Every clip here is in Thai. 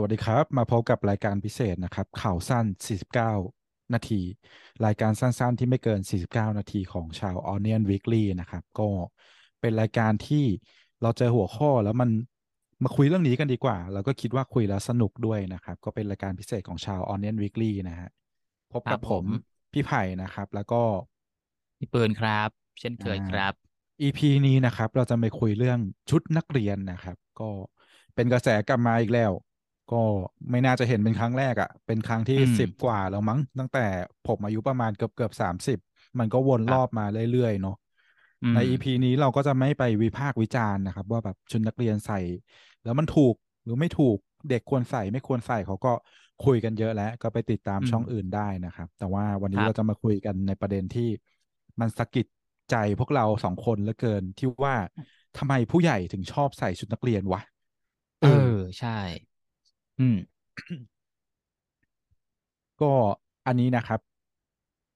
สวัสดีครับ มาพบกับรายการพิเศษนะครับ ข่าวสั้น 49 นาที รายการสั้นๆ ที่ไม่เกิน 49 นาทีของชาว Onion Weekly นะครับ ก็เป็นรายการที่เราเจอหัวข้อแล้วมันมาคุยเรื่องนี้กันดีกว่า แล้วก็คิดว่าคุยแล้วสนุกด้วยนะครับ ก็เป็นรายการพิเศษของชาว Onion Weekly นะฮะพบครักับบผผมมพี่ไผ่นะครับ แล้วก็พี่ปืนครับ เช่นเคยอ่าครับ EP นี้นะครับ เราจะไปคุยเรื่องชุดนักเรียนนะครับ ก็เป็นกระแสกลับมาอีกแล้ว ก็ไม่น่าจะเห็นเป็นครั้งแรกอะ่ะ เป็นครั้งที่อืมสิบกว่าแล้วมั้ง ตั้งแต่ผมอายุประมาณเกือบเกือบสามสิบมันก็วนครัรบอบมาเรื่อยๆเนาะอืในม EP นี้เราก็จะไม่ไปวิพากษ์วิจารณ์นะครับ ว่าแบบชุดนักเรียนใส่ แล้วมันถูกหรือไม่ถูกเด็กควรใส่ไม่ควรใส่เขาก็คุยกันเยอะแล้ว ก็ไปติดตามอืมช่องอื่นได้นะครับ แต่ว่าวันคนี้รับเราจะมาคุยกันในประเด็นที่มันสะกิดใจพวกเราสองคนเหลือเกินที่ว่าทำไมผู้ใหญ่ถึงชอบใส่ชุดนักเรียนวะเออใช่ อืม ก็อันนี้นะครับ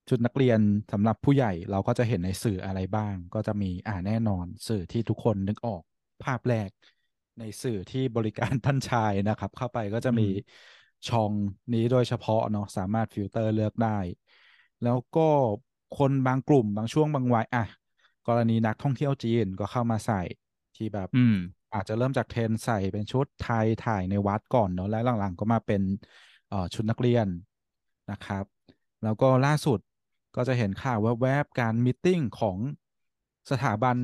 ชุดนักเรียนสำหรับผู้ใหญ่เราก็จะเห็นในสื่ออะไรบ้าง ก็จะมีอ่าแน่นอนสื่อที่ทุกคนนึกออกภาพแรก ในสื่อที่บริการท่านชายนะครับ เข้าไปก็จะมีอืมช่องนี้โดยเฉพาะเนาะสามารถฟิลเตอร์เลือกได้ แล้วก็คนบางกลุ่มบางช่วงบางวัยอะ กรณีนักท่องเที่ยวจีนก็เข้ามาใส่ที่แบบอืม อาจจะเริ่มจากเทรนด์ใส่เป็นชุดไทยถ่ายในวัดก่อนเนาะแล้วหลังๆ ก็มาเป็นเอ่อชุดนักเรียนนะครับ แล้วก็ล่าสุดก็จะเห็นข่าวแวบๆการมิทติ้งของสถาบัน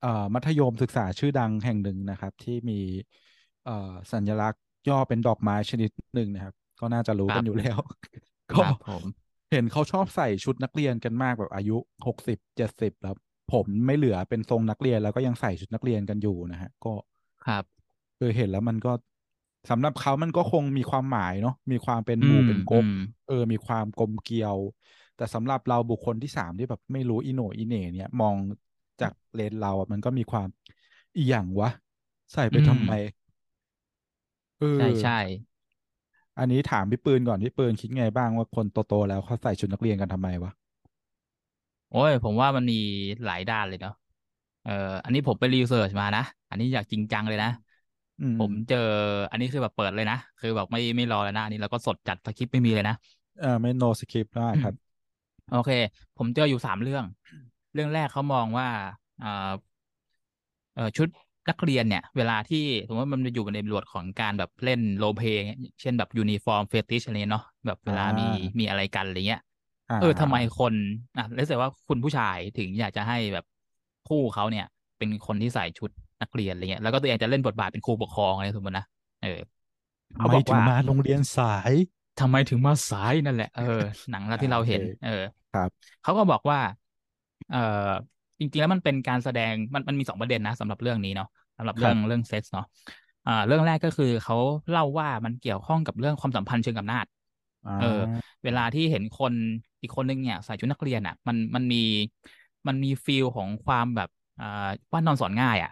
เอ่อมัธยมศึกษาชื่อดังแห่งหนึ่งนะครับ ที่มีเอ่อสัญลักษณ์ย่อเป็นดอกไม้ชนิดหนึ่งนะครับ ก็น่าจะรู้คกัรันบอยู่แล้วคก็รับผมเห็นเขาชอบใส่ชุดนักเรียนกันมากแบบอายุหกสิบเจ็ดสิบแล้ว ผมไม่เหลือเป็นทรงนักเรียน แล้วก็ยังใส่ชุดนักเรียนกันอยู่นะฮะ ก็ครับคือเห็นแล้วมันก็สำหรับเขามันก็คงมีความหมายเนาะมีความเป็นหอืมู่มเป็นกอืบมเออ มีความกลมเกลียว แต่สำหรับเราบุคคลที่สามที่แบบไม่รู้อีโหนอีเหน่เนี่ย มองจากเลนเราอะมันก็มีความอีหยังวะ ใส่ไปอืมทำไมเอใช่อใช่อันนี้ถามพี่ปืนก่อนพี่ปืนคิดไงบ้างว่าคนโตๆแล้วเขาใส่ชุดนักเรียนกันทำไมวะ โอ้ยผมว่ามันมีหลายด้านเลยเนาะเอออันนี้ผมไปรีเสิร์ชมานะ อันนี้อยากจริงจังเลยนะ อืม ผมเจอ อันนี้คือแบบเปิดเลยนะ คือแบบไม่ไม่รอแล้วนะ อันนี้เราก็สดจัดสคริปต์ไม่มีเลยนะ เออไม่โนสคริปต์ได้ครับ โอเค ผมเจออยู่สามเรื่อง เรื่องแรกเขามองว่าเอ่อเอ่อชุดนักเรียนเนี่ย เวลาที่สมมติว่ามันจะอยู่ในบริบทของการแบบเล่น role play เช่นแบบ uniform fetish อะไรเนาะแบบเวลามีอ่ามีอะไรกันอะไรเงี้ยอ่า เออทำไมคนอะแล้วแต่ว่าคุณผู้ชายถึงอยากจะให้แบบคู่เขาเนี่ย เป็นคนที่ใส่ชุดนักเรียนอะไรเงี้ยแล้วก็ตัวเองจะเล่นบทบาทเป็นครูปกครองอะไรสมมตินะเออเขาบไม่บอกถึงว่ามาโรงเรียนสายทำไมถึงมาสายนั่นแหละเออหนังแล้วที่อ่าเราโอเคเห็น เออ ครับเขาก็บอกว่า เออจริงๆแล้วมันเป็นการแสดงมันมันมีสองประเด็นนะสำหรับเรื่องนี้เนาะสำหรับคเรื่รัอบงเรื่องเซ็กส์เนาะอ่าเรื่องแรกก็คือเขาเล่าว่ามันเกี่ยวข้องกับเรื่องความสัมพันธ์เชิงอำนาจอ่าเออ เวลาที่เห็นคน อีกคนนึงเนี่ยใส่ชุดนักเรียนอะ มันมันมีมันมีฟีลของความแบบอ่าว่านอนสอนง่าย อะ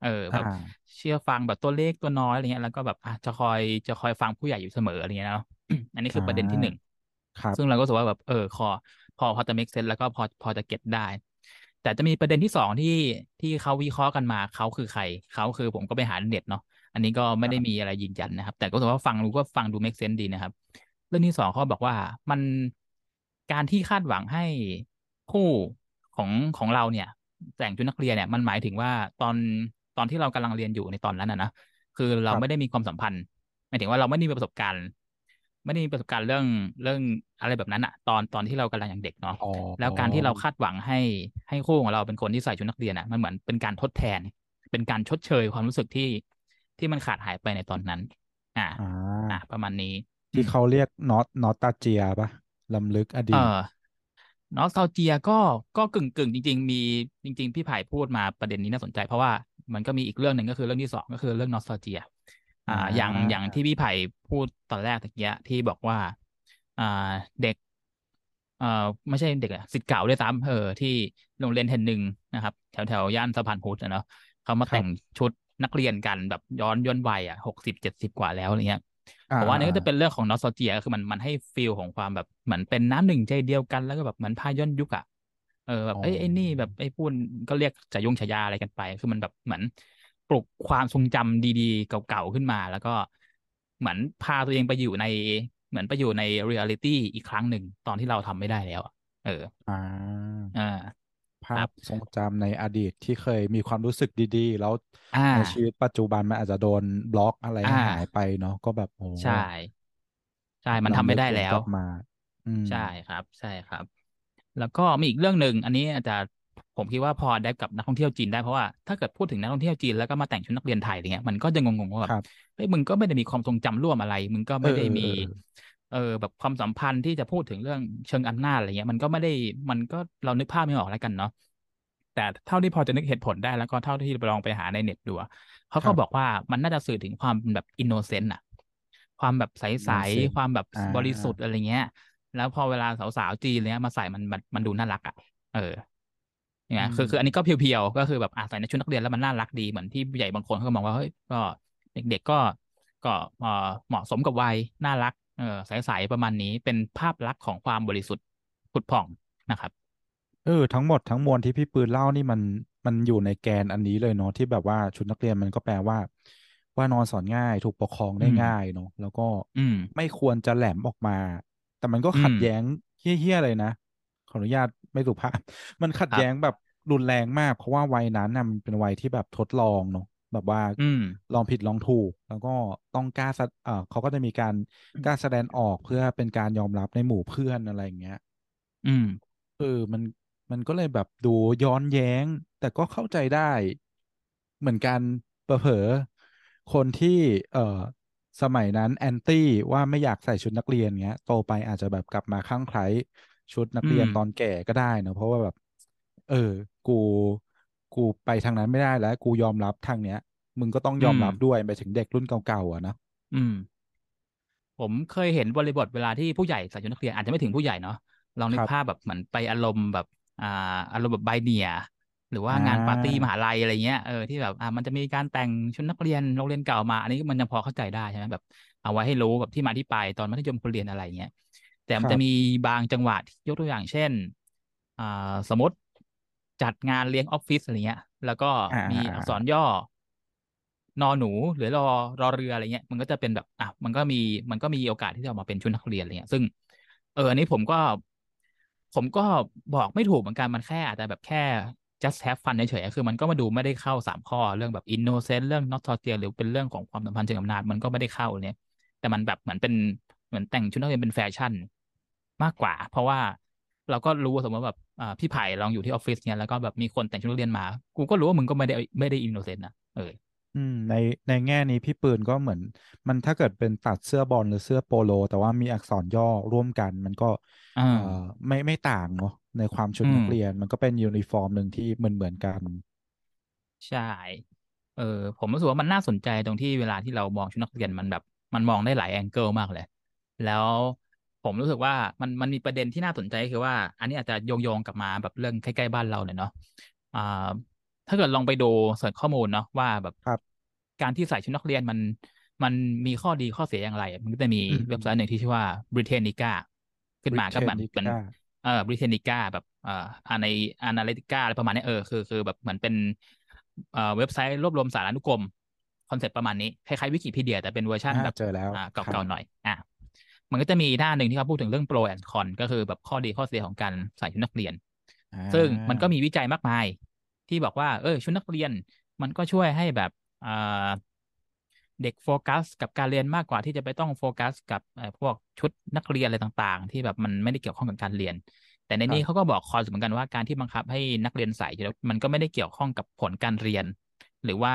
เออแบบอ่าเชื่อฟังแบบตัวเล็กตัวน้อยอะไรเงี้ยแล้วก็แบบอะจะคอยจะคอยฟังผู้ใหญ่อยู่เสมออะไรเงี้ยเนาะอันนี้คือประเด็นที่หนึ่งครับซึ่งเราก็รู้สึกว่าแบบเออคอพอพอจะ make sense แล้วก็พอพอจะเก็ตได้ แต่จะมีประเด็นที่สองที่ที่เขาวิเคราะห์กันมาเขาคือใครเขาคือผมก็ไปหาในเน็ตเนาะอันนี้ก็ไม่ได้มีอะไรยืนยันนะครับ แต่ก็รู้สึกว่าฟังดูก็ฟังดู make sense ดีนะครับ เรื่องที่สองเขาบอกว่ามัน การที่คาดหวังให้คู่ของของเราเนี่ย แต่งชุดนักเรียนเนี่ยมันหมายถึงว่าตอนตอนที่เรากำลังเรียนอยู่ในตอนนั้นนะนะคือเราครับไม่ได้มีความสัมพันธ์หมายถึงว่าเราไม่ได้มีประสบการณ์ ไม่ได้มีประสบการณ์เรื่องเรื่องอะไรแบบนั้นอะตอนตอนที่เรากำลังอย่างเด็กเนาะอ๋อแล้วการที่เราคาดหวังให้ให้คู่ของเราเป็นคนที่ใส่ชุดนักเรียนอะมันเหมือนเป็นการทดแทน เป็นการชดเชยความรู้สึกที่ที่มันขาดหายไปในตอนนั้น อ่า อ่าอ่าประมาณนี้ ที่เขาเรียกนอตนอตตาเจียปะ ลำลึกอเอดีตอนอสตาเจียก็ก็กึ่งกึ่งจริง ๆ มีจริง ๆ พี่ไผ่พูดมาประเด็นนี้น่าสนใจ เพราะว่ามันก็มีอีกเรื่องหนึ่งก็คือเรื่องที่สองก็คือเรื่องนอสตาเจีย อ่าอ่าอย่างอย่างที่พี่ไผ่พูดตอนแรกตะกี้ที่บอกว่า อ่าเด็ก เอ่อไม่ใช่เด็กอะศิษย์เก่าด้วยซ้ำเออที่โรงเรียนแห่งหนึ่งนะครับแถวแถวย่านสะพานพุทธอะเนาะเขามาครับแต่งชุดนักเรียนกันแบบย้อนย้อนวัยอะหกสิบเจ็ดสิบกว่าแล้วอะไรเงี้ย อ่าผมว่าอันนี่ก็อ่าจะเป็นเรื่องของนอสตาเจียก็คือมันมันให้ฟีลของความแบบเหมือนเป็นน้ำหนึ่งใจเดียวกันแล้วก็แบบเหมือนพาย้อนยุคอะเออแบบเอ้ยไอ้นี่แบบไอ้พูดก็เรียกฉายงฉายาอะไรกันไป คือมันแบบเหมือนปลุกความทรงจำดีๆ เก่าๆขึ้นมา แล้วก็เหมือนพาตัวเองไปอยู่ในเหมือนไปอยู่ในเรียลิตี้อีกครั้งหนึ่งตอนที่เราทำไม่ได้แล้วอะเอออ่าอ่า ครับ ภาพทรงจำในอดีตที่เคยมีความรู้สึกดีๆ แล้วอ่าในชีวิตปัจจุบันมันอาจจะโดนบล็อกอะไรให้อ่าหายไปเนาะก็แบบโอ้ใช่ ใช่มันทำไม่ได้รำลึกวนแล้วกลับมาอืมใช่ครับ ใช่ครับ แล้วก็มีอีกเรื่องหนึ่งอันนี้อาจจะผมคิดว่าพอได้กับนักท่องเที่ยวจีนได้เพราะว่าถ้าเกิดพูดถึงนักท่องเที่ยวจีนแล้วก็มาแต่งชุดนักเรียนไทยอะไรเงี้ยมันก็จะงงๆว่าแบบครับเฮ้ยมึงก็ไม่ได้มีความทรงจำร่วมอะไร มึงก็ไม่ได้เออเออมี เออเออแบบความสัมพันธ์ที่จะพูดถึงเรื่องเชิงอำนาจอะไรเงี้ย มันก็ไม่ได้มันก็เรานึกภาพไม่ออกแล้วกันเนาะแต่เท่าที่พอจะนึกเหตุผลได้แล้วก็เท่าที่ไปลองไปหาในเน็ตดูอะครับเขาครัก็บบอกว่ามันน่าจะสื่อถึงความแบบ innocent อะความแบบใส innocent ๆความแบบอ่าบริสุทธิ์อะไรเงี้ย แล้วพอเวลาสาวๆจีนเนี้ยมาใส่มันมันมันดูน่ารักอะเอออย่างเงี้ยคือคืออันนี้ก็เพียวๆก็คือแบบอะใส่ในชุดนักเรียนแล้วมันน่ารักดีเหมือนที่ผู้ใหญ่บางคนเขาก็มองว่าเฮ้ยก็เด็กๆก็ก็เออเหมาะสมกับวัยน่ารัก เออใสๆประมาณนี้เป็นภาพลักษณ์ของความบริสุทธิ์ผุดผ่องนะครับเออทั้งหมดทั้งมวลที่พี่ปืนเล่านี่มันมันอยู่ในแกนอันนี้เลยเนาะที่แบบว่าชุดนักเรียนมันก็แปลว่า ว่านอนสอนง่ายถูกปกครองได้อืมง่ายเนาะแล้วก็อืมไม่ควรจะแหลมออกมา แต่มันก็ขัดอืมแย้งเฮี้ยๆเลยนะขออนุญาตไม่สุภาพมันขัดครับแย้งแบบรุนแรงมาก เพราะว่าวัยนั้นน่ะมันเป็นวัยที่แบบทดลองเนาะ แบบว่าอืมลองผิดลองถูก แล้วก็ต้องกล้าแสเออเขาก็จะมีการกล้าแสดงออกเพื่อเป็นการยอมรับในหมู่เพื่อนอะไรอย่างเงี้ย อืมเออมันมันก็เลยแบบดูย้อนแย้ง แต่ก็เข้าใจได้ เหมือนกันเผลอๆคนที่ เอ่อสมัยนั้นแอนตี้ว่าไม่อยากใส่ชุดนักเรียนเงี้ย โตไปอาจจะแบบกลับมาคลั่งไคล้ชุดนักเรียนอืมตอนแก่ก็ได้เนอะเพราะว่าแบบ เออ กู กูไปทางนั้นไม่ได้แล้ว กูยอมรับทางเนี้ย มึงก็ต้องยอมรับด้วยไปถึงเด็กรุ่นเก่าๆอะนะอืม ผมเคยเห็นบริบทเวลาที่ผู้ใหญ่ใส่ชุดนักเรียนอาจจะไม่ถึงผู้ใหญ่เนาะลองนึคกรับภาพแบบเหมือนไปอารมณ์แบบ อ่า อารมณ์แบบไบเนียหรือว่าอ่างานปาร์ตี้มหาลัยอะไรเงี้ยเออที่แบบอ่ามันจะมีการแต่งชุดนักเรียนโรงเรียนเก่ามา อันนี้มันยังพอเข้าใจได้ใช่ไหมแบบเอาไว้ให้รู้แบบที่มาที่ไปตอนมัธยมคนเรียนอะไรเงี้ยแต่คมันรัจะบมีบางจังหวะที่ยกตัวอย่างเช่นอ่าสมมติ จัดงานเลี้ยงออฟฟิศอะไรเงี้ย แล้วก็อ่ามีอ่าอักษอ่ารย่อนอหนูหรือรอรอเรืออะไรเงี้ย มันก็จะเป็นแบบอะมันก็มีมันก็มีโอกาสที่จะออกมาเป็นชุดนักเรียนอะไรเงี้ย ซึ่งเอออันนี้ผมก็ ผมก็บอกไม่ถูกเหมือนกันมันแค่อาจจะแบบแค่ just have fun เฉยๆคือมันก็มาดูไม่ได้เข้าสามข้อเรื่องแบบ innocent เรื่อง nostalgia หรือเป็นเรื่องของความสัมพันธ์เชิงอำนาจมันก็ไม่ได้เข้าเนี่ย แต่มันแบบเหมือนเป็นเหมือนแต่งชุดนักเรียนเป็นแฟชั่นมากกว่า เพราะว่าเราก็รู้สมมติว่าแบบอ่า พี่ไผ่ลองอยู่ที่ออฟฟิศเนี่ยแล้วก็แบบมีคนแต่งชุดนักเรียนมา กูก็รู้ว่ามึงก็ไม่ได้ไม่ได้ innocent นะเอออืมในในแง่นี้พี่ปืนก็เหมือน มันถ้าเกิดเป็นตัดเสื้อบอลหรือเสื้อโปโล แต่ว่ามีอักษรย่อร่วมกัน มันก็อ่าเอ่อไม่ไม่ต่างเนาะในความชุดนักเรียน อืม มันก็เป็นยูนิฟอร์มหนึ่งที่เหมือนเหมือนกัน ใช่ เออผมรู้สึกว่ามันน่าสนใจตรงที่เวลาที่เรามองชุดนักเรียนมันแบบ มันมองได้หลาย angle มากเลย แล้ว ผมรู้สึกว่ามันมันมีประเด็นที่น่าสนใจคือว่า อันนี้อาจจะโยงโยงกลับมาแบบเรื่องใกล้ๆบ้านเราหน่อยเนาะอ่าถ้าเกิดลองไปดู search ข้อมูลเนาะว่าแบบครับการที่ใส่ชุดนักเรียนมันมันมีข้อดีข้อเสียอย่างไร มันก็จะมีอืมเว็บไซต์หนึ่งที่ชื่อว่า Britannica ขึ้นมาก็แบบเป็น Britannica เออ Britannica แบบเอ่ออันใน Analytica อะไรประมาณนี้เออคือคือแบบเหมือนเป็นเอ่อเว็บไซต์รวบรวมสารานุกรมคอนเซ็ปต์ประมาณนี้ คล้ายๆวิกิพีเดีย แต่เป็นเวอร์ชันอ่าแบบเจอแล้วอ่าครัเก่าๆหน่อย อะ มันก็จะมีหน้าหนึ่งที่เขาพูดถึงเรื่อง pro and con ก็คือแบบข้อดีข้อเสียของการใส่ชุดนักเรียนอ่าซึ่งมันก็มีวิจัยมากมาย ที่บอกว่า เออชุดนักเรียน มันก็ช่วยให้แบบอ่าเด็กโฟกัส กับการเรียนมากกว่าที่จะไปต้องโฟกัส กับเอ่อพวกชุดนักเรียนอะไรต่าง ๆ ที่แบบมันไม่ได้เกี่ยวข้องกับการเรียน แต่ในนี้ครับเขาก็บอกคอนเหมือนกันว่าการที่บังคับให้นักเรียนใส่แล้วมันก็ไม่ได้เกี่ยวข้องกับผลการเรียน หรือว่า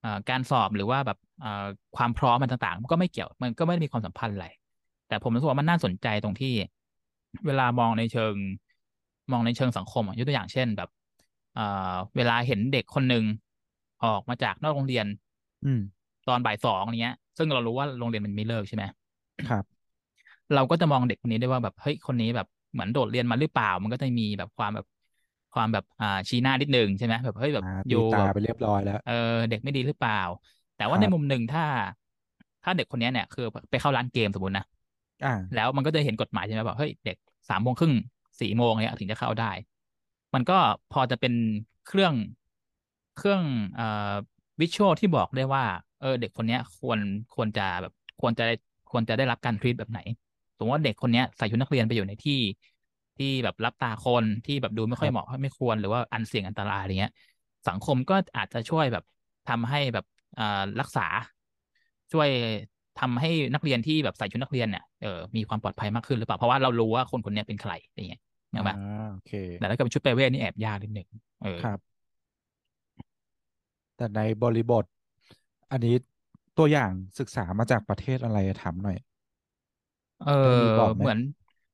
เอ่อการสอบหรือว่าแบบเอ่อความพร้อมมันต่างๆมันก็ไม่เกี่ยวมันก็ไม่ได้มีความสัมพันธ์อะไร แต่ผมรู้สึกว่ามันน่าสนใจตรงที่ เวลามองในเชิง มองในเชิงสังคมอะยกตัวอย่างเช่นแบบเอ่อเวลาเห็นเด็กคนหนึ่งออกมาจากนอกโรงเรียน อืม ตอนบ่ายสองเนี้ย ซึ่งเรารู้ว่าโรงเรียนมันไม่เลิกใช่ไหมครับ เราก็จะมองเด็กคนนี้ได้ว่าแบบเฮ้ยคนนี้แบบเหมือนโดดเรียนมาหรือเปล่า มันก็จะมีแบบความแบบความแบบอ่าชี้หน้านิดนึงใช่ไหมแบบเฮ้ยแบบอ่าอตียู่ตาแบบไปเรียบร้อยแล้วเออเด็กไม่ดีหรือเปล่า แต่ว่าครับในมุมหนึ่งถ้า ถ้าเด็กคนนี้เนี่ยคือไปเข้าร้านเกมสมมตินะอ่า แล้วมันก็จะเห็นกฎหมายใช่ไหมแบบเฮ้ยเด็กสามโมงครึ่งสี่โมงเนี่ยถึงจะเข้าได้ มันก็พอจะเป็นเครื่องเครื่องเอ่อวิชวลที่บอกได้ว่า เออ เด็กคนเนี้ยควรควรจะแบบควรจะควรจะได้รับการทรีตแบบไหนสมมติว่าเด็กคนเนี้ยใส่ชุดนักเรียนไปอยู่ในที่ที่แบบรับตาคนที่แบบดูไม่ค่อยเหมาะไม่ควรหรือว่าอันเสี่ยงอันตรายอะไรเงี้ย สังคมก็อาจจะช่วยแบบทำให้แบบรักษาช่วย ทำให้นักเรียนที่แบบใส่ชุดนักเรียนเนี่ยเออมีความปลอดภัยมากขึ้นหรือเปล่าเพราะว่าเรารู้ว่าคนคนนี้เป็นใครอย่างเงี้ยนะครัอ่าโอเค แต่ถ้าเกิดเป็นชุดไปเวทนี่แอบยากนิดหนึ่งเออครับ แต่ในบริบท อันนี้ตัวอย่างศึกษามาจากประเทศอะไรถามหน่อย เอได้อมีบอกไหมเหมือน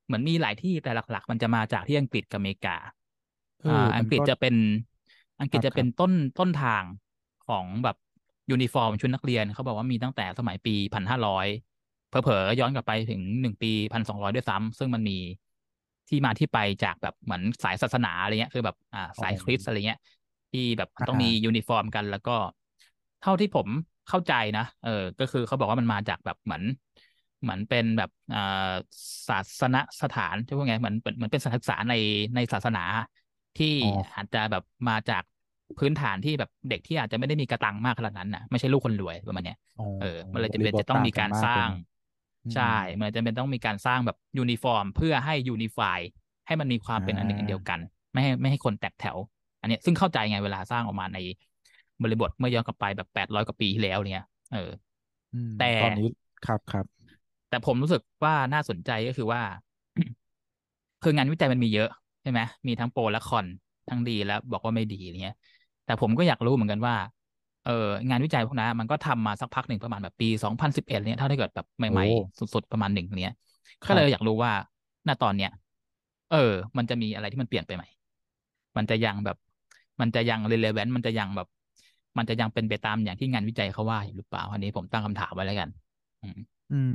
เหมือนมีหลายที่แต่หลัก ๆ มันจะมาจากที่อังกฤษกับอเมริกาเออ่าออัมังนกฤษก็จะเป็น อังกฤษครับจะเป็นต้นต้นทางของแบบ ยูนิฟอร์มชุดนักเรียนเขาบอกว่ามีตั้งแต่สมัยปีพันห้าร้อยเผลอๆย้อนกลับไปถึงหนึ่งปีพันสองร้อยด้วยซ้ำซึ่งมันมีที่มาที่ไปจากแบบเหมือนสายศาสนาอะไรเงี้ยคือแบบอ่าสายคริสต์อะไรเงี้ย ที่แบบมันต้องมียูนิฟอร์มกัน แล้วก็ เท่าที่ผมเข้าใจนะเออ ก็คือเขาบอกว่ามันมาจากแบบเหมือนเหมือนเป็นแบบอ่าศาสนสถานที่ว่าไงเหมือนเหมือนเหมือนเป็นสถานศึกษาในในศาสนาที่อ๋ออาจจะแบบมาจาก พื้นฐานที่แบบเด็กที่อาจจะไม่ได้มีกะตังค์มากขนาดนั้นนะไม่ใช่ลูกคนรวยประมาณเนี้ยอ๋อเออมันเลยจะแบบเป็นแบทจะต้องมีการสร้างเลยเนอะอืมใช่มันจะเป็นต้องมีการสร้างแบบยูนิฟอร์ม เพื่อให้ unify ให้มันมีความเป็นอันหนึ่งอันเดียวกัน ไม่ให้ไม่ให้คนแตกแถว อันเนี้ยซึ่งเข้าใจไงเวลาสร้างออกมาในบริบทเมื่อย้อนกลับไปแบบแปดร้อยกว่าปีที่แล้วเนี่ย เอออืมแต่ตอนนี้ครับครับ แต่ผมรู้สึกว่าน่าสนใจก็คือว่า คืองานวิจัยมันมีเยอะใช่ไหมมีทั้งโปรและคอนทั้งดีและบอกว่าไม่ดีอะไรเงี้ย แต่ผมก็อยากรู้เหมือนกันว่าเอองานวิจัยพวกนั้นมันก็ทำมาสักพักหนึ่งประมาณแบบปีสองพันสิบเอ็ดเนี่ยถ้าได้เกิดแบบใหม่โอ้ๆสุดๆประมาณหนึ่งเนี้ยครับก็เลยอยากรู้ว่าณตอนเนี้ยเออ มันจะมีอะไรที่มันเปลี่ยนไปไหมมันจะยังแบบ มันจะยัง relevant มันจะยังแบบ มันจะยังเป็นไปตามอย่างที่งานวิจัยเขาว่าอยู่หรือเปล่าอันนี้ผมตั้งคำถามไว้แล้วกัน อืมอืม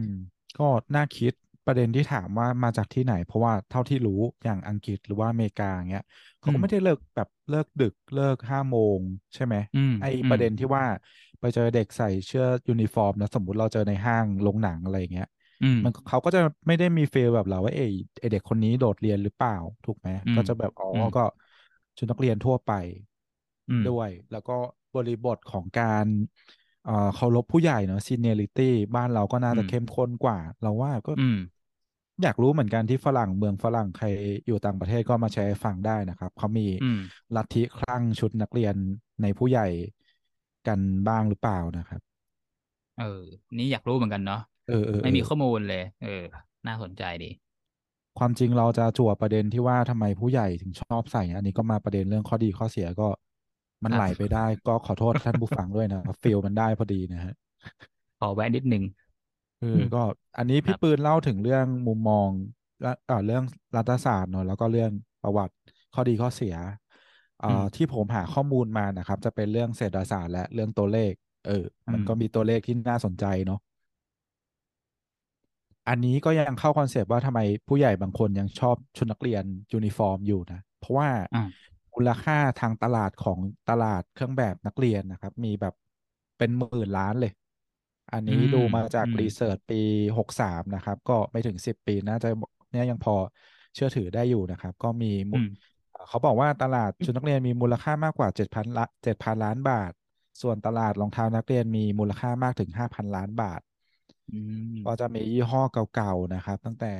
ก็น่าคิด ประเด็นที่ถามว่ามาจากที่ไหน เพราะว่าเท่าที่รู้อย่างอังกฤษหรือว่าอเมริกาอย่างเงี้ยเขาก็ไม่ได้เลิกแบบเลิกดึกเลิกห้าโมงใช่ไหมอืมไออืมประเด็นที่ว่าไปเจอเด็กใส่เสื้อยูนิฟอร์มนะสมมุติเราเจอในห้างโรงหนังอะไรอย่างเงี้ยอืมมันเขาก็จะไม่ได้มี feel แบบเราว่าเอยไอเด็กคนนี้โดดเรียนหรือเปล่าถูกไหมอืมก็จะแบบอ๋ออมก็ชุดนักเรียนทั่วไปอืมด้วย แล้วก็บริบทของการเอ่อเคารพผู้ใหญ่เนอะ seniority บ้านเราก็น่าจะอืมเข้มข้นกว่า เราว่าก็ อืมอยากรู้เหมือนกันที่ฝรั่งเมืองฝรั่งใครอยู่ต่างประเทศก็มาแชร์ให้ฟังได้นะครับเขามีอืมลัทธิคลั่งชุดนักเรียนในผู้ใหญ่กันบ้างหรือเปล่านะครับ เออ นี่อยากรู้เหมือนกันเนาะเออเออไม่มีเออข้อมูลเลย เออ น่าสนใจดี ความจริงเราจะจั่วประเด็นที่ว่าทำไมผู้ใหญ่ถึงชอบใส่ อันนี้ก็มาประเด็นเรื่องข้อดีข้อเสียก็ มันครับไหลไปได้ ก็ขอโทษท่านผู้ฟังด้วยนะครับฟิลมันได้พอดีนะฮะขอแวะนิดนึง เออือมก็อันนี้ครัพี่บปืนเล่าถึงเรื่องมุมมองและเอ่อเรื่องรัฐศาสตร์เนอะแล้วก็เรื่องประวัติข้อดีข้อเสียเอ่อือมที่ผมหาข้อมูลมานะครับ จะเป็นเรื่องเศรษฐศาสตร์และเรื่องตัวเลข เอออืมันก็มีตัวเลขที่น่าสนใจเนาะอันนี้ก็ยังเข้าคอนเซปต์ว่าทำไมผู้ใหญ่บางคนยังชอบชุดนักเรียนยูนิฟอร์มอยู่นะ เพราะว่าอ่ามูลค่าทางตลาดของตลาดเครื่องแบบนักเรียนนะครับ มีแบบเป็นหมื่นล้านเลย อันอืนี้อืมดูมาจากอืม research ปีหกสามนะครับ ก็ไม่ถึงสิบปีน่าจะเนี่ยยังพอเชื่อถือได้อยู่นะครับ ก็มีมูอืลมเขาบอกว่าตลาดชุดนักเรียนมีมูลค่ามากกว่าเจ็ดพันละเจ็ดพันล้านบาท ส่วนตลาดรองเท้านักเรียนมีมูลค่ามากถึงห้าพันล้านบาทอืมก็จะมียี่ห้อเก่าๆนะครับ ตั้งแต่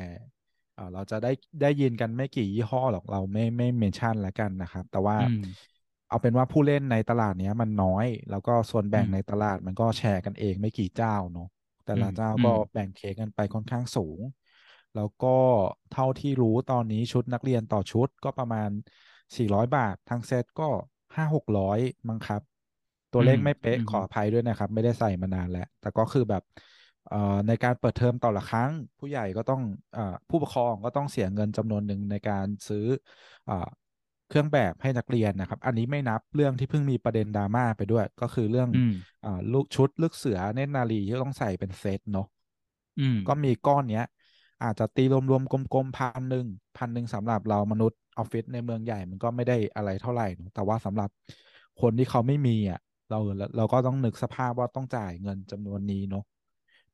เอ่อเราจะได้ได้ยินกันไม่กี่ยี่ห้อหรอกเราไม่ไม่เมนชั่นแล้วกันนะครับ แต่ว่าอืม เอาเป็นว่าผู้เล่นในตลาดเนี้ยมันน้อย แล้วก็ส่วนอืแบ่งมในตลาดมันก็แชร์กันเองไม่กี่เจ้าเนาะแต่อืละมเจ้าอืก็มแบ่งเค้กกันไปค่อนข้างสูง แล้วก็เท่าที่รู้ตอนนี้ชุดนักเรียนต่อชุดก็ประมาณ 400 บาททั้งเซตก็5-600มั้งครับ ตัวอืเลมขไม่อืเป๊ะมขออภัยด้วยนะครับ ไม่ได้ใส่มานานแล้ว แต่ก็คือแบบเอ่อในการเปิดเทอมต่อละครั้ง ผู้ใหญ่ก็ต้องเอ่อผู้ปกครองก็ต้องเสียเงินจำนวนหนึ่งในการซื้อเอ่อ เครื่องแบบให้นักเรียนนะครับ อันนี้ไม่นับเรื่องที่เพิ่งมีประเด็นดราม่าไปด้วย ก็คือเรื่องอืมอ่าลูกชุดลูกเสือเนตรนารีที่ต้องใส่เป็นเซตเนาะอืมก็มีก้อนเนี้ย อาจจะตีรวมๆกลมๆพันหนึ่งพันหนึ่งสำหรับเรามนุษย์ออฟฟิศในเมืองใหญ่มันก็ไม่ได้อะไรเท่าไหร่เนอะแต่ว่าสำหรับคนที่เขาไม่มีอะ เราเราก็ต้องนึกสภาพว่าต้องจ่ายเงินจำนวนนี้เนาะ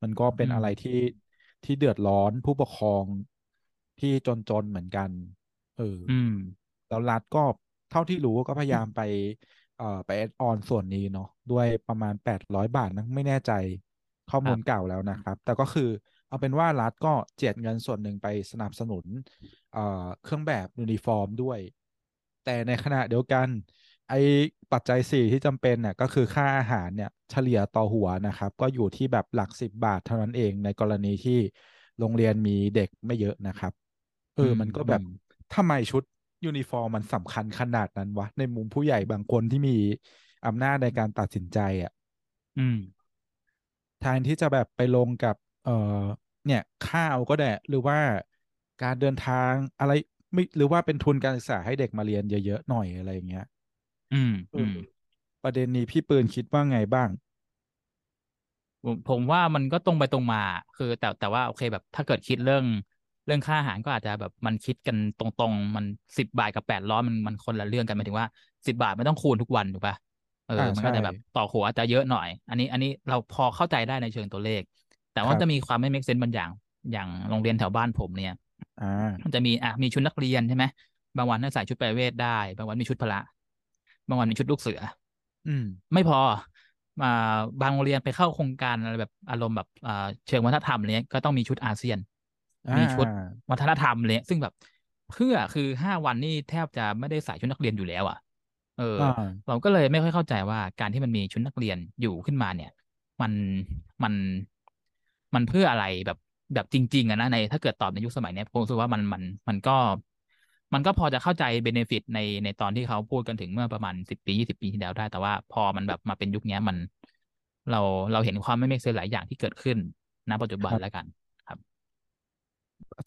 มันก็เป็นอืมอะไรที่ที่เดือดร้อนผู้ปกครองที่จนๆเหมือนกัน เอออืม แล้วรัฐก็เท่าที่รู้ก็พยายามไปเอ่อไปแอดออนส่วนนี้เนาะด้วยประมาณแปดร้อยบาทนะไม่แน่ใจข้อมูลครับมูลเก่าแล้วนะครับ แต่ก็คือเอาเป็นว่ารัฐก็เจียดเงินส่วนหนึ่งไปสนับสนุนเอ่อเครื่องแบบยูนิฟอร์มด้วย แต่ในขณะเดียวกันไอ้ปัจจัยสี่ที่จำเป็นเนี่ยก็คือค่าอาหารเนี่ยเฉลี่ยต่อหัวนะครับ ก็อยู่ที่แบบหลักสิบบาทเท่านั้นเองในกรณีที่โรงเรียนมีเด็กไม่เยอะนะครับเอออืมมันก็แบบอืมทำไมชุด ยูนิฟอร์มมันสำคัญขนาดนั้นวะ ในมุมผู้ใหญ่บางคนที่มีอำนาจในการตัดสินใจอะ อืมแทนที่จะแบบไปลงกับ เอ่อ เนี่ยข้าวก็ได้หรือว่าการเดินทางอะไรไม่หรือว่าเป็นทุนการศึกษาให้เด็กมาเรียนเยอะๆหน่อยอะไรอย่างเงี้ย อืมเออือมประเด็นนี้พี่ปืนคิดว่าไงบ้าง ผมผมว่ามันก็ตรงไปตรงมา คือแต่แต่ว่าโอเคแบบถ้าเกิดคิดเรื่อง เรื่องค่าอาหารก็อาจจะแบบมันคิดกันตรงๆ มันสิบบาทกับแปดร้อยมันมันคนละเรื่องกันหมายถึงว่าสิบบาทไม่ต้องคูณทุกวันถูกปะเอออ่ามันก็ใช่จะแบบต่อหัวอาจจะเยอะหน่อย อันนี้อันนี้เราพอเข้าใจได้ในเชิงตัวเลข แต่ว่าครับจะมีความไม่ make sense บางอย่าง อย่างโรงเรียนแถวบ้านผมเนี่ยอ่ามันจะมีอะมีชุดนักเรียนใช่ไหมบางวันให้ใส่ชุดไปเวทได้ บางวันมีชุดพละ บางวันมีชุดลูกเสือ อืม ไม่พอมาบางโรงเรียนไปเข้าโครงการอะไรแบบอารมณ์แบบอ่าเชิงวัฒนธรรมอะไรเนี้ยก็ต้องมีชุดอาเซียนอ่า มีชุดวัฒนธรรมอะไรเลยซึ่งแบบเพื่อคือห้าวันนี่แทบจะไม่ได้ใส่ชุดนักเรียนอยู่แล้วอะ เอออ่าเราก็เลยไม่ค่อยเข้าใจว่าการที่มันมีชุดนักเรียนอยู่ขึ้นมาเนี่ย มันมันมันเพื่ออะไรแบบแบบจริง ๆอะนะในถ้าเกิดตอบในยุคสมัยเนี้ยผมรู้สึกว่ามันมันมันก็ มันก็พอจะเข้าใจเบเนฟิตในในตอนที่เขาพูดกันถึงเมื่อประมาณสิบปียี่สิบปีที่แล้วได้ แต่ว่าพอมันแบบมาเป็นยุคเนี้ยมัน เราเราเห็นความไม่เมกเซนหลายอย่างที่เกิดขึ้นณปัจจุบันครับแล้วกัน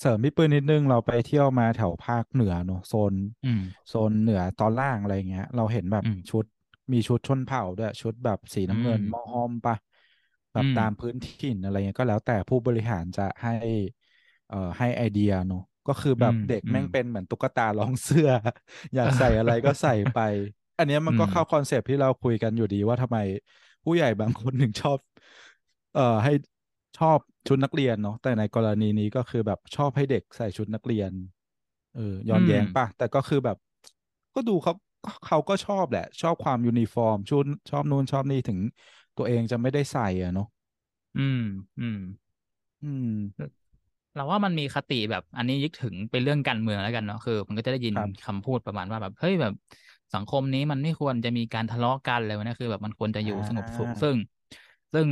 เสริมพี่ปืนนิดนึงเราไปเที่ยวมาแถวภาคเหนือเนอะโซนอืมโซนเหนือตอนล่างอะไรเงี้ย เราเห็นแบบอืมชุดมีชุดชนเผ่าด้วยชุดแบบสีน้ำเงินอืมมอฮอมปะแบบอืมตามพื้นถิ่นอะไรเงี้ยก็แล้วแต่ผู้บริหารจะให้ เอ่อให้ไอเดียเนอะก็คือแบบอืมเด็กอืมแม่งเป็นเหมือนตุ๊กตาลองเสื้อ อยากใส่อะไรก็ใส่ไป อันเนี้ยมันก็อืมเข้าคอนเซปต์ที่เราคุยกันอยู่ดีว่าทำไมผู้ใหญ่บางคนถึงชอบ เอ่อให้ ชอบชุดนักเรียนเนาะแต่ในกรณีนี้ก็คือแบบชอบให้เด็กใส่ชุดนักเรียน เออย้อนแย้งป่ะแต่ก็คือแบบ ก็ดูเขาเขาก็ชอบแหละ ชอบความยูนิฟอร์ม ชุดชอบนู่นชอบนี่ถึงตัวเองจะไม่ได้ใส่อะเนาะอืม อืม อืมเราว่ามันมีคติแบบ อันนี้นึกถึงเป็นเรื่องการเมืองแล้วกันเนาะคือ มันก็จะได้ยินครับคำพูดประมาณว่าแบบเฮ้ยแบบสังคมนี้มันไม่ควรจะมีการทะเลาะกันเลยวะนะคือ แบบมันควรจะอยู่สงบสุขอ่าซึ่ง ซึ่ง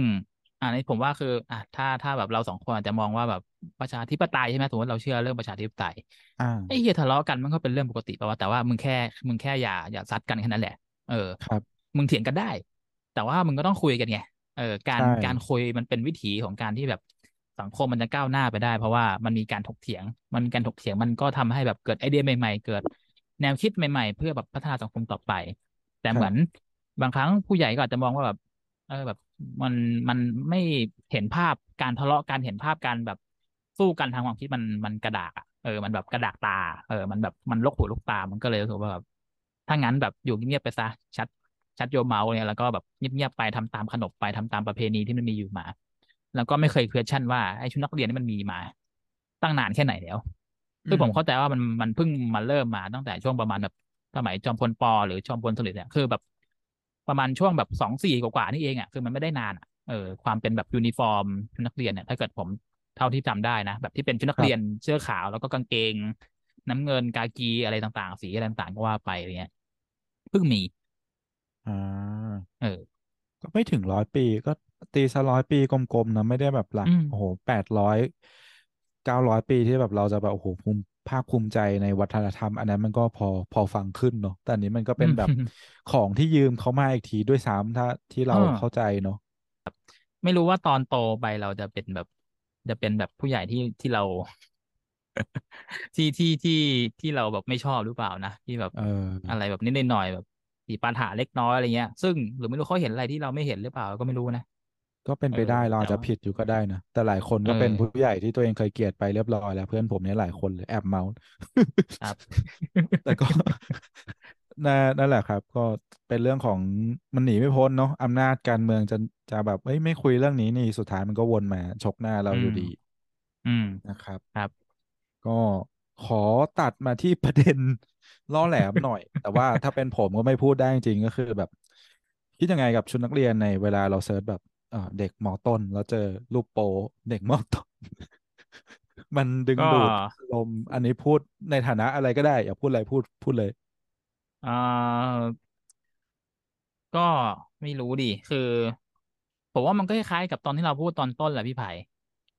อันนี้ผมว่าคืออะถ้าถ้าแบบเราสองคนอาจจะมองว่าแบบประชาธิปไตยใช่ไหมสมมติเราเชื่อเรื่องประชาธิปไตยอ่าไอ้เหี้ยทะเลาะกันมันก็เป็นเรื่องปกติป่าวะแต่ว่ามึงแค่มึงแค่อย่าอย่าซัดกันแค่นั้นแหละ เออครับ มึงเถียงกันได้ แต่ว่ามึงก็ต้องคุยกันไงเออการใช่การคุยมันเป็นวิถีของการที่แบบสังคมมันจะก้าวหน้าไปได้ เพราะว่ามันมีการถกเถียง มันมีการถกเถียงมันก็ทำให้แบบเกิดไอเดียใหม่ ๆ เกิดแนวคิดใหม่ ๆ เพื่อแบบพัฒนาสังคมต่อไป แต่ครับเหมือนบางครั้งผู้ใหญ่ก็อาจจะมองว่าแบบเออแบบมันมันไม่เห็นภาพการทะเลาะการเห็นภาพการแบบสู้กันทางความคิดมันมันกระดากอะเออมันแบบกระดากตา เออ มันแบบมันลกหูลกตามันก็เลยรู้สึกว่าแบบถ้างั้นแบบอยู่เงียบๆไปซะชัดชัดโยเมาเนี่ยแล้วก็แบบเงียบๆไปทำตามขนบไปทำตามประเพณีที่มันมีอยู่มา แล้วก็ไม่เคย question ว่าไอ้ชุดนักเรียนนี่มันมีมา ตั้งนานแค่ไหนแล้วคือผมเข้าใจว่ามันมันเพิ่งมาเริ่มมาตั้งแต่ช่วงประมาณแบบสมัยจอมพล ป. หรือจอมพลสฤษดิ์เนี่ยคือแบบ ประมาณช่วงแบบสองสี่กว่าๆนี่เองอะคือมันไม่ได้นานอะเออความเป็นแบบยูนิฟอร์มชุดนักเรียนเนี่ยถ้าเกิดผมเท่าที่จำได้นะ แบบที่เป็นชุดนักเรียนเสื้อขาวแล้วก็กางเกง น้ำเงินกากีอะไรต่างๆ สีอะไรต่างๆก็ว่าไปอะไรเงี้ยเพิ่งมีอ่าเออ ก็ไม่ถึงร้อยปีก็ตีซะร้อยปีกลมๆนะไม่ได้แบบหลักอืมโอ้โหแปดร้อยเก้าร้อยปีที่แบบเราจะแบบโอ้โหภูมิ ภาคภูมิใจในวัฒนธรรม อันนั้นมันก็พอพอฟังขึ้นเนาะแต่อันนี้มันก็เป็นแบบอืมของที่ยืมเขามาอีกทีด้วยซ้ำถ้าที่เราเออเข้าใจเนาะไม่รู้ว่าตอนโตไปเราจะเป็นแบบ จะเป็นแบบผู้ใหญ่ที่ที่เรา ที่ที่ที่ที่เราแบบไม่ชอบหรือเปล่านะที่แบบเอออะไรแบบนิดๆหน่อยๆแบบมีปัญหาเล็กน้อยอะไรเงี้ย ซึ่งหรือไม่รู้เขาเห็นอะไรที่เราไม่เห็นหรือเปล่าก็ไม่รู้นะ ก็เป็นไปเออได้เราอาจแต่จะว่า ผิดอยู่ก็ได้นะแต่หลายคนก็เออเป็นผู้ใหญ่ที่ตัวเองเคยเกลียดไปเรียบร้อยแล้วเพื่อนผมเนี่ยหลายคนเลยแอบเมาส์ ครับ แต่ก็นั่นนั่นแหละครับ ก็เป็นเรื่องของมันหนีไม่พ้นเนาะอำนาจการเมืองจะจะแบบเอ้ยไม่คุยเรื่องนี้นี่สุดท้ายมันก็วนมาชกหน้าเราอือยู่ม ดีอืม นะครับ ครับ ก็ขอตัดมาที่ประเด็น ล่อแหลมหน่อย แต่ว่าถ้าเป็นผมก็ไม่พูดได้จริงๆก็คือแบบ คิดยังไงกับชุดนักเรียนในเวลาเราเซิร์ชแบบ เอ่อเด็กมอต้น แล้วเจอรูปโปเด็กมอต้น มันดึงก็ดูดลมณ์อันนี้พูดในฐานะอะไรก็ได้ อยากพูดอะไรพูดพูดเลยเอ่อก็ไม่รู้ดิคือผมว่ามันก็คล้ายๆกับตอนที่เราพูดตอนต้นแหละพี่ไผ่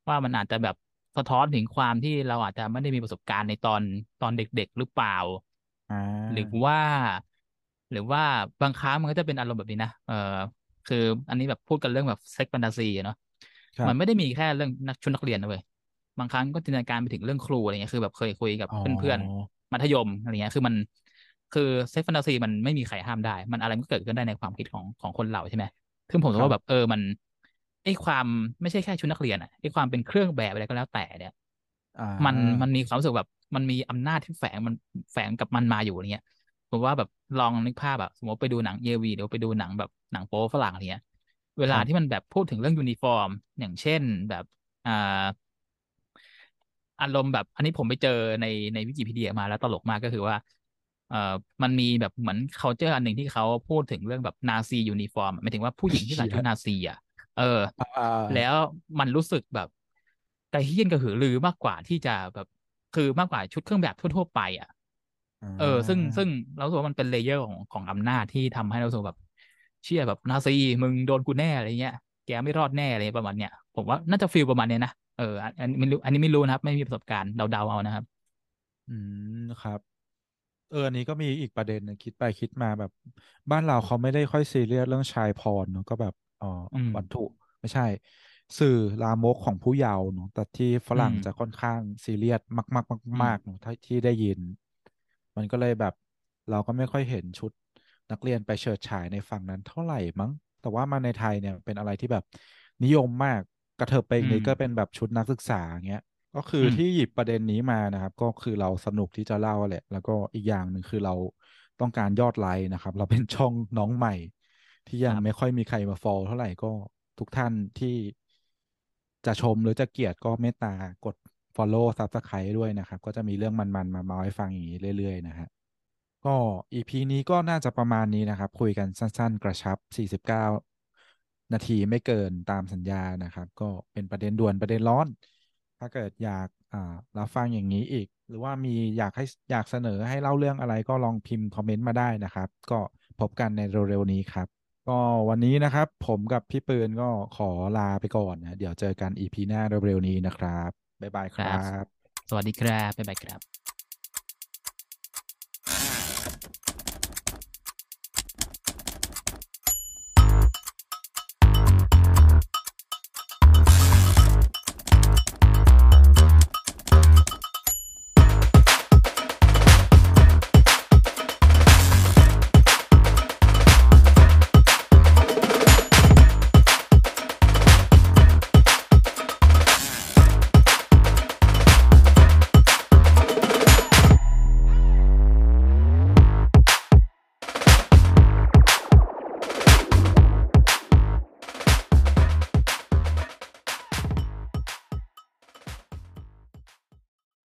ว่ามันอาจจะแบบสะท้อนถึงความที่เราอาจจะไม่ได้มีประสบการณ์ในตอนตอนเด็กๆหรือเปล่าอ่าหรือว่า หรือว่าบางครั้งมันก็จะเป็นอารมณ์แบบนี้นะเออ คือ อันนี้แบบพูดกันเรื่องแบบเซ็กแฟนตาซีเนาะครับมันไม่ได้มีแค่เรื่องนักชุดนักเรียนนะเว้ยบางครั้งก็จินตนาการไปถึงเรื่องครูอะไรเงี้ยคือแบบเคยคุยกับอ๋อเพื่อนๆมัธยมอะไรเงี้ยคือมัน คือเซ็กแฟนตาซีมันไม่มีใครห้ามได้ มันอะไรมันก็เกิดขึ้นได้ในความคิดของของคนเราใช่ไหมซึ่งผมรู้สึกว่าแบบเออมันไอ้ความไม่ใช่แค่ชุดนักเรียนอะไอ้ความเป็นเครื่องแบบอะไรก็แล้วแต่เนี่ยอ่ามันมันมีความรู้สึกแบบมันมีอำนาจที่แฝงมันแฝงกับมันมาอยู่อะไรเงี้ย ผมว่าแบบลองนึกภาพแบบสมมติไปดูหนัง AV หรือไปดูหนังแบบหนังโป๊ฝรั่งอะไรเงี้ย เวลาที่มันแบบพูดถึงเรื่องยูนิฟอร์ม อย่างเช่นแบบอ่าอารมณ์แบบ อันนี้ผมไปเจอในในวิกิพีเดียมาแล้วตลกมากก็คือว่า เอ่อมันมีแบบเหมือน culture อันหนึ่งที่เขาพูดถึงเรื่องแบบนาซียูนิฟอร์มหมายถึงว่าผู้หญิงที่ใส่ชุดนาซีอะเอออ่าแล้วมันรู้สึกแบบกระเหี้ยนกระหือรือมากกว่าที่จะแบบคือมากกว่าชุดเครื่องแบบทั่ว ๆ ไปอะ เออ ซึ่งซึ่งเรารู้สึกว่ามันเป็น layer ของของอำนาจที่ทำให้เรารู้สึกแบบเชื่อแบบนาซีมึงโดนกูแน่อะไรเงี้ยแกไม่รอดแน่อะไรประมาณเนี้ยผมว่าน่าจะ feel ประมาณเนี้ยนะเอออันอันไม่รู้อันนี้ไม่รู้นะครับ ไม่มีประสบการณ์เดาๆเอานะครับ อืมครับเอออันนี้ก็มีอีกประเด็นหนึงคิดไปคิดมาแบบ บ้านเราเขาไม่ได้ค่อยซีเรียสเรื่องชายพรเนอะก็แบบอ๋ออมวัตถุไม่ใช่ สื่อลามกของผู้เยาว์เนอะแต่ที่ฝรั่งอืมจะค่อนข้างซีเรียสมากมากมากๆเนอะถ้าที่ได้ยิน มันก็เลยแบบเราก็ไม่ค่อยเห็นชุดนักเรียนไปเฉิดฉายในฝั่งนั้นเท่าไหร่มั้ง แต่ว่ามาในไทยเนี่ยเป็นอะไรที่แบบนิยมมากกระเถิบไปอีกนิดก็เป็นแบบชุดนักศึกษาเงี้ยก็คือที่หยิบประเด็นนี้มานะครับ ก็คือเราสนุกที่จะเล่าแหละ แล้วก็อีกอย่างหนึ่งคือเราต้องการยอดไลค์นะครับ เราเป็นช่องน้องใหม่ ที่ยังไม่ค่อยมีใครมาฟอลเท่าไหร่ก็ทุกท่านที่จะชมหรือจะเกลียดก็เมตตากด follow subscribe ด้วยนะครับ ก็จะมีเรื่องมันๆ มาเมาให้ฟังอย่างนี้เรื่อยๆ นะฮะก็ EP นี้ก็น่าจะประมาณนี้นะครับ คุยกันสั้นๆ กระชับ 49 นาทีไม่เกินตามสัญญานะครับ ก็เป็นประเด็นด่วนประเด็นร้อน ถ้าเกิดอยากอ่ารับฟังอย่างนี้อีก หรือว่ามีอยากให้อยากเสนอให้เล่าเรื่องอะไรก็ลองพิมพ์คอมเมนต์มาได้นะครับ ก็พบกันในเร็วๆนี้ครับ ก็วันนี้นะครับ ผมกับพี่ปืนก็ขอลาไปก่อนนะเดี๋ยวเจอกัน EP หน้าเร็วๆนี้นะครับ บ๊ายบายครับบสวัสดีครับบ๊ายบายครับ